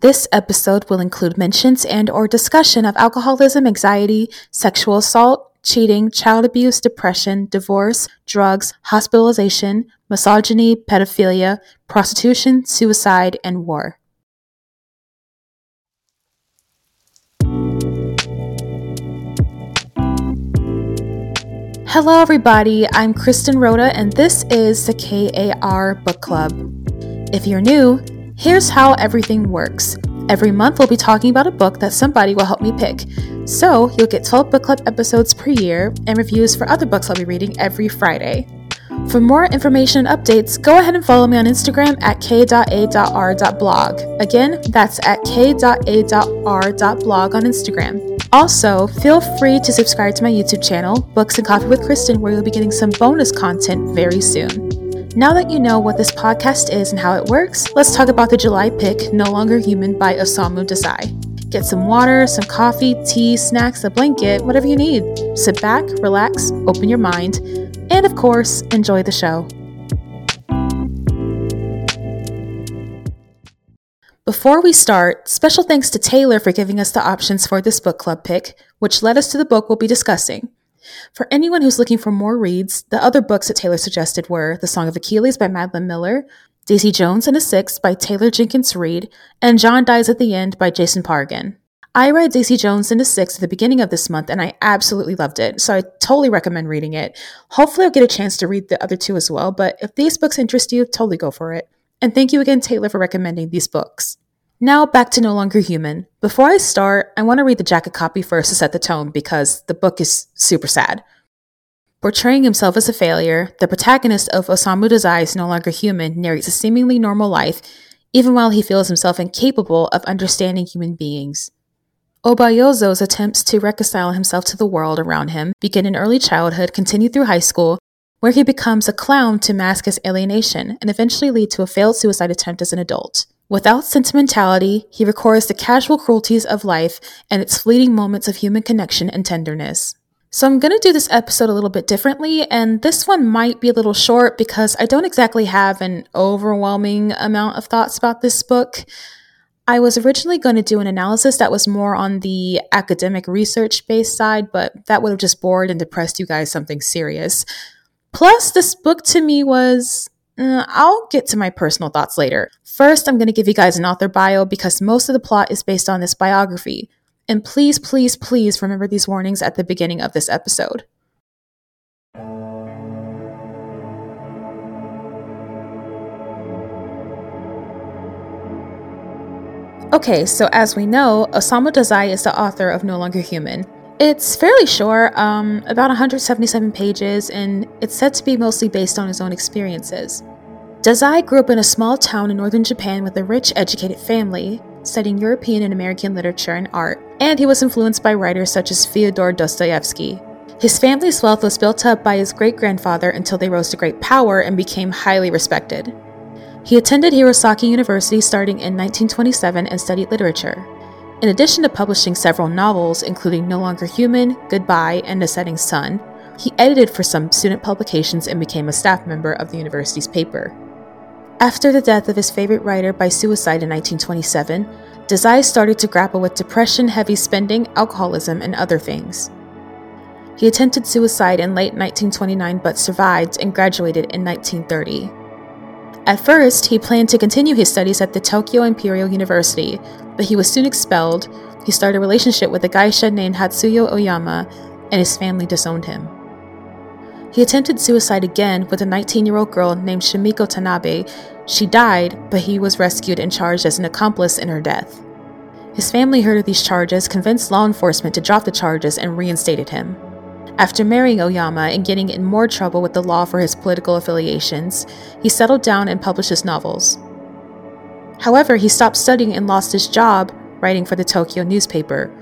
This episode will include mentions and or discussion of alcoholism, anxiety, sexual assault, cheating, child abuse, depression, divorce, drugs, hospitalization, misogyny, pedophilia, prostitution, suicide, and war. Hello, everybody. I'm Kristen Rhoda, and this is the KAR Book Club. If you're new, here's how everything works. Every month, we'll be talking about a book that somebody will help me pick. So, you'll get 12 book club episodes per year and reviews for other books I'll be reading every Friday. For more information and updates, go ahead and follow me on Instagram at k.a.r.blog. Again, that's at k.a.r.blog on Instagram. Also, feel free to subscribe to my YouTube channel, Books and Coffee with Kristen, where you'll be getting some bonus content very soon. Now that you know what this podcast is and how it works, let's talk about the July pick, No Longer Human by Osamu Dazai. Get some water, some coffee, tea, snacks, a blanket, whatever you need. Sit back, relax, open your mind, and of course, enjoy the show. Before we start, special thanks to Taylor for giving us the options for this book club pick, which led us to the book we'll be discussing. For anyone who's looking for more reads, the other books that Taylor suggested were The Song of Achilles by Madeline Miller, Daisy Jones and a Six by Taylor Jenkins Reid, and John Dies at the End by Jason Pargin. I read Daisy Jones and a Six at the beginning of this month and I absolutely loved it, so I totally recommend reading it. Hopefully, I'll get a chance to read the other two as well, but if these books interest you, totally go for it. And thank you again, Taylor, for recommending these books. Now back to No Longer Human. Before I start, I want to read the jacket copy first to set the tone because the book is super sad. Portraying himself as a failure, the protagonist of Osamu Dazai's No Longer Human narrates a seemingly normal life, even while he feels himself incapable of understanding human beings. Oba Yozo's attempts to reconcile himself to the world around him begin in early childhood, continue through high school, where he becomes a clown to mask his alienation, and eventually lead to a failed suicide attempt as an adult. Without sentimentality, he records the casual cruelties of life and its fleeting moments of human connection and tenderness. So, I'm going to do this episode a little bit differently, and this one might be a little short because I don't exactly have an overwhelming amount of thoughts about this book. I was originally going to do an analysis that was more on the academic research based side, but that would have just bored and depressed you guys something serious. Plus, this book to me was. Uh, I'll get to my personal thoughts later. First, I'm going to give you guys an author bio because most of the plot is based on this biography. And please, please, please remember these warnings at the beginning of this episode. Okay, so as we know, Osamu Dazai is the author of No Longer Human. It's fairly short, um, about 177 pages, and it's said to be mostly based on his own experiences. Dazai grew up in a small town in northern Japan with a rich, educated family, studying European and American literature and art, and he was influenced by writers such as Fyodor Dostoevsky. His family's wealth was built up by his great grandfather until they rose to great power and became highly respected. He attended Hirosaki University starting in 1927 and studied literature. In addition to publishing several novels, including No Longer Human, Goodbye, and The Setting Sun, he edited for some student publications and became a staff member of the university's paper. After the death of his favorite writer by suicide in 1927, Dazai started to grapple with depression, heavy spending, alcoholism, and other things. He attempted suicide in late 1929 but survived and graduated in 1930. At first, he planned to continue his studies at the Tokyo Imperial University, but he was soon expelled. He started a relationship with a geisha named Hatsuyo Oyama, and his family disowned him. He attempted suicide again with a 19 year old girl named Shimeko Tanabe. She died, but he was rescued and charged as an accomplice in her death. His family heard of these charges, convinced law enforcement to drop the charges, and reinstated him. After marrying Oyama and getting in more trouble with the law for his political affiliations, he settled down and published his novels. However, he stopped studying and lost his job writing for the Tokyo newspaper.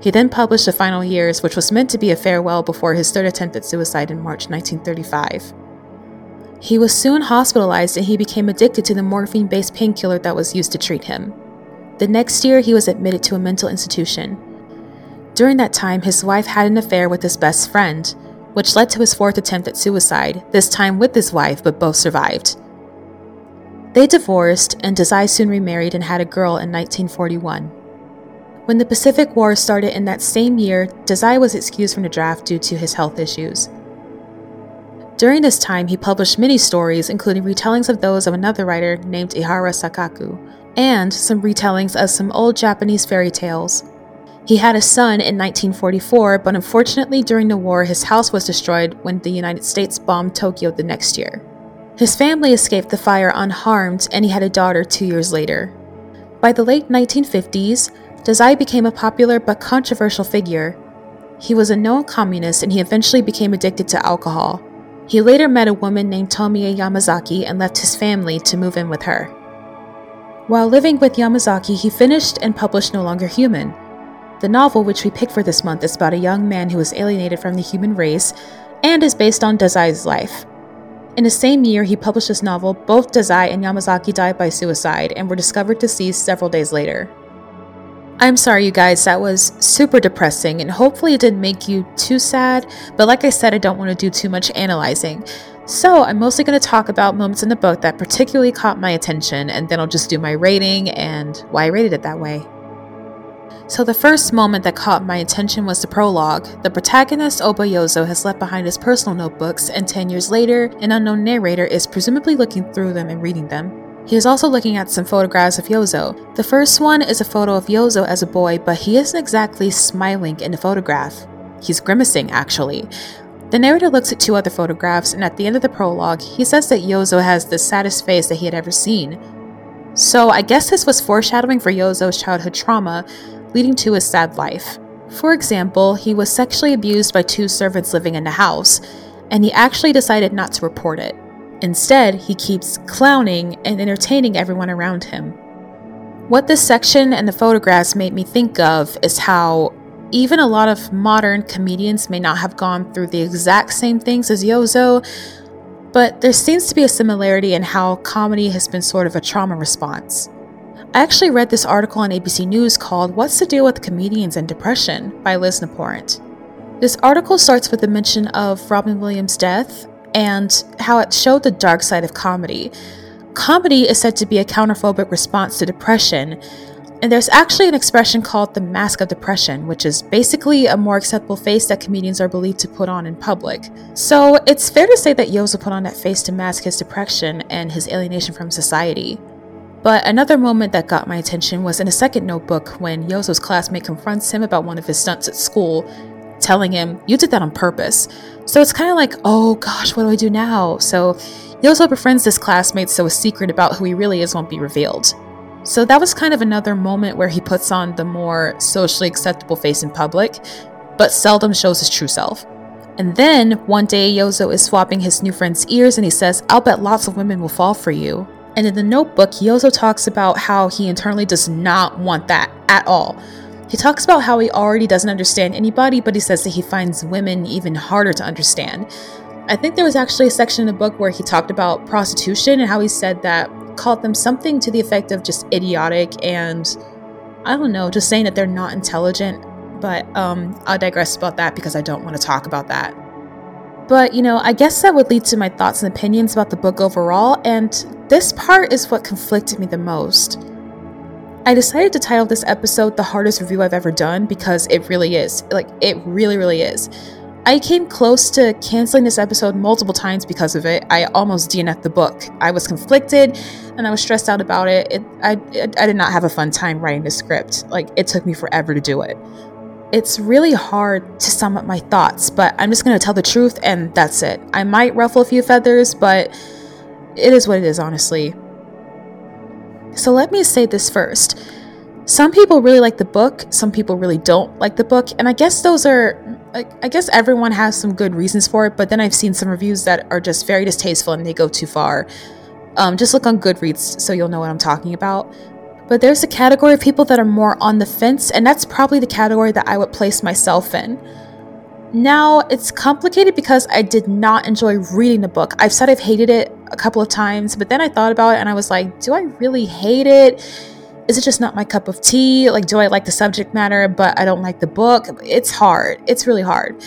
He then published The Final Years, which was meant to be a farewell before his third attempt at suicide in March 1935. He was soon hospitalized and he became addicted to the morphine based painkiller that was used to treat him. The next year, he was admitted to a mental institution. During that time, his wife had an affair with his best friend, which led to his fourth attempt at suicide, this time with his wife, but both survived. They divorced, and Dazai soon remarried and had a girl in 1941. When the Pacific War started in that same year, Dazai was excused from the draft due to his health issues. During this time, he published many stories, including retellings of those of another writer named Ihara Saikaku, and some retellings of some old Japanese fairy tales. He had a son in 1944, but unfortunately, during the war, his house was destroyed when the United States bombed Tokyo the next year. His family escaped the fire unharmed, and he had a daughter two years later. By the late 1950s, Dazai became a popular but controversial figure. He was a known communist and he eventually became addicted to alcohol. He later met a woman named Tomie Yamazaki and left his family to move in with her. While living with Yamazaki, he finished and published No Longer Human. The novel, which we picked for this month, is about a young man who is alienated from the human race and is based on Dazai's life. In the same year he published this novel, both Dazai and Yamazaki died by suicide and were discovered deceased several days later. I'm sorry, you guys, that was super depressing, and hopefully it didn't make you too sad, but like I said, I don't want to do too much analyzing. So, I'm mostly going to talk about moments in the book that particularly caught my attention, and then I'll just do my rating and why I rated it that way. So, the first moment that caught my attention was the prologue. The protagonist, Oba Yozo, has left behind his personal notebooks, and 10 years later, an unknown narrator is presumably looking through them and reading them. He is also looking at some photographs of Yozo. The first one is a photo of Yozo as a boy, but he isn't exactly smiling in the photograph. He's grimacing, actually. The narrator looks at two other photographs, and at the end of the prologue, he says that Yozo has the saddest face that he had ever seen. So I guess this was foreshadowing for Yozo's childhood trauma, leading to his sad life. For example, he was sexually abused by two servants living in the house, and he actually decided not to report it. Instead, he keeps clowning and entertaining everyone around him. What this section and the photographs made me think of is how even a lot of modern comedians may not have gone through the exact same things as Yozo, but there seems to be a similarity in how comedy has been sort of a trauma response. I actually read this article on ABC News called What's the Deal with Comedians and Depression by Liz Neporent. This article starts with a mention of Robin Williams' death and how it showed the dark side of comedy. Comedy is said to be a counterphobic response to depression, and there's actually an expression called the mask of depression, which is basically a more acceptable face that comedians are believed to put on in public. So it's fair to say that Yozo put on that face to mask his depression and his alienation from society. But another moment that got my attention was in a second notebook when Yozo's classmate confronts him about one of his stunts at school, telling him, You did that on purpose. So it's kind of like, Oh gosh, what do I do now? So Yozo befriends this classmate so a secret about who he really is won't be revealed. So that was kind of another moment where he puts on the more socially acceptable face in public, but seldom shows his true self. And then one day, Yozo is swapping his new friend's ears and he says, I'll bet lots of women will fall for you. And in the notebook, he also talks about how he internally does not want that at all. He talks about how he already doesn't understand anybody, but he says that he finds women even harder to understand. I think there was actually a section in the book where he talked about prostitution and how he said that called them something to the effect of just idiotic and I don't know, just saying that they're not intelligent. But um, I'll digress about that because I don't want to talk about that. But, you know, I guess that would lead to my thoughts and opinions about the book overall, and this part is what conflicted me the most. I decided to title this episode the hardest review I've ever done because it really is. Like, it really, really is. I came close to canceling this episode multiple times because of it. I almost DNF'd the book. I was conflicted and I was stressed out about it. it I, it, I did not have a fun time writing the script. Like, it took me forever to do it it's really hard to sum up my thoughts, but I'm just going to tell the truth and that's it. I might ruffle a few feathers, but it is what it is, honestly. So let me say this first. Some people really like the book, some people really don't like the book, and I guess those are I, guess everyone has some good reasons for it, but then I've seen some reviews that are just very distasteful and they go too far. Um, just look on Goodreads so you'll know what I'm talking about. But there's a category of people that are more on the fence, and that's probably the category that I would place myself in. Now, it's complicated because I did not enjoy reading the book. I've said I've hated it a couple of times, but then I thought about it and I was like, do I really hate it? Is it just not my cup of tea? Like, do I like the subject matter, but I don't like the book? It's hard. It's really hard.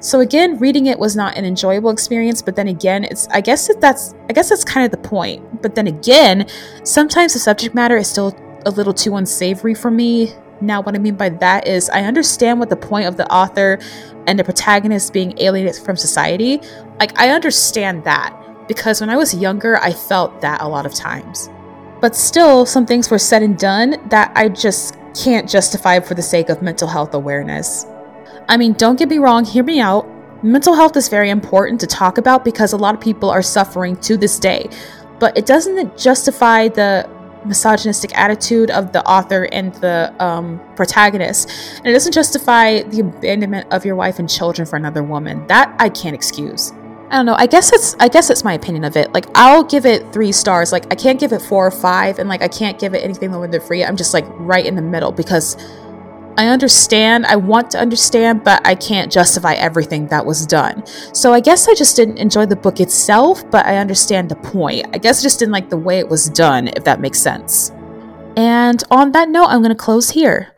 So again, reading it was not an enjoyable experience, but then again, it's I guess that that's I guess that's kind of the point. But then again, sometimes the subject matter is still a little too unsavory for me. Now, what I mean by that is I understand what the point of the author and the protagonist being alienated from society. Like I understand that because when I was younger, I felt that a lot of times. But still, some things were said and done that I just can't justify for the sake of mental health awareness. I mean, don't get me wrong, hear me out. Mental health is very important to talk about because a lot of people are suffering to this day, but it doesn't justify the misogynistic attitude of the author and the um, protagonist. And it doesn't justify the abandonment of your wife and children for another woman. That I can't excuse. I don't know. I guess it's I guess it's my opinion of it. Like I'll give it three stars. Like I can't give it four or five, and like I can't give it anything lower than three. I'm just like right in the middle because I understand, I want to understand, but I can't justify everything that was done. So I guess I just didn't enjoy the book itself, but I understand the point. I guess I just didn't like the way it was done, if that makes sense. And on that note, I'm going to close here.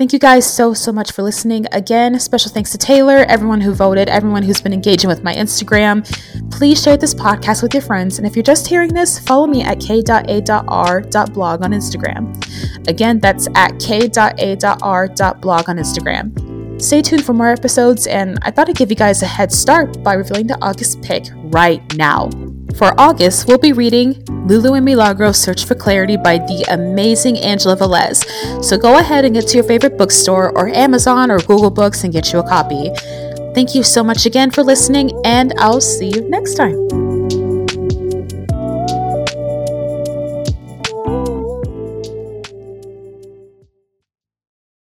Thank you guys so, so much for listening. Again, special thanks to Taylor, everyone who voted, everyone who's been engaging with my Instagram. Please share this podcast with your friends. And if you're just hearing this, follow me at k.a.r.blog on Instagram. Again, that's at k.a.r.blog on Instagram. Stay tuned for more episodes, and I thought I'd give you guys a head start by revealing the August pick right now. For August, we'll be reading Lulu and Milagro Search for Clarity by the amazing Angela Velez. So go ahead and get to your favorite bookstore or Amazon or Google Books and get you a copy. Thank you so much again for listening, and I'll see you next time.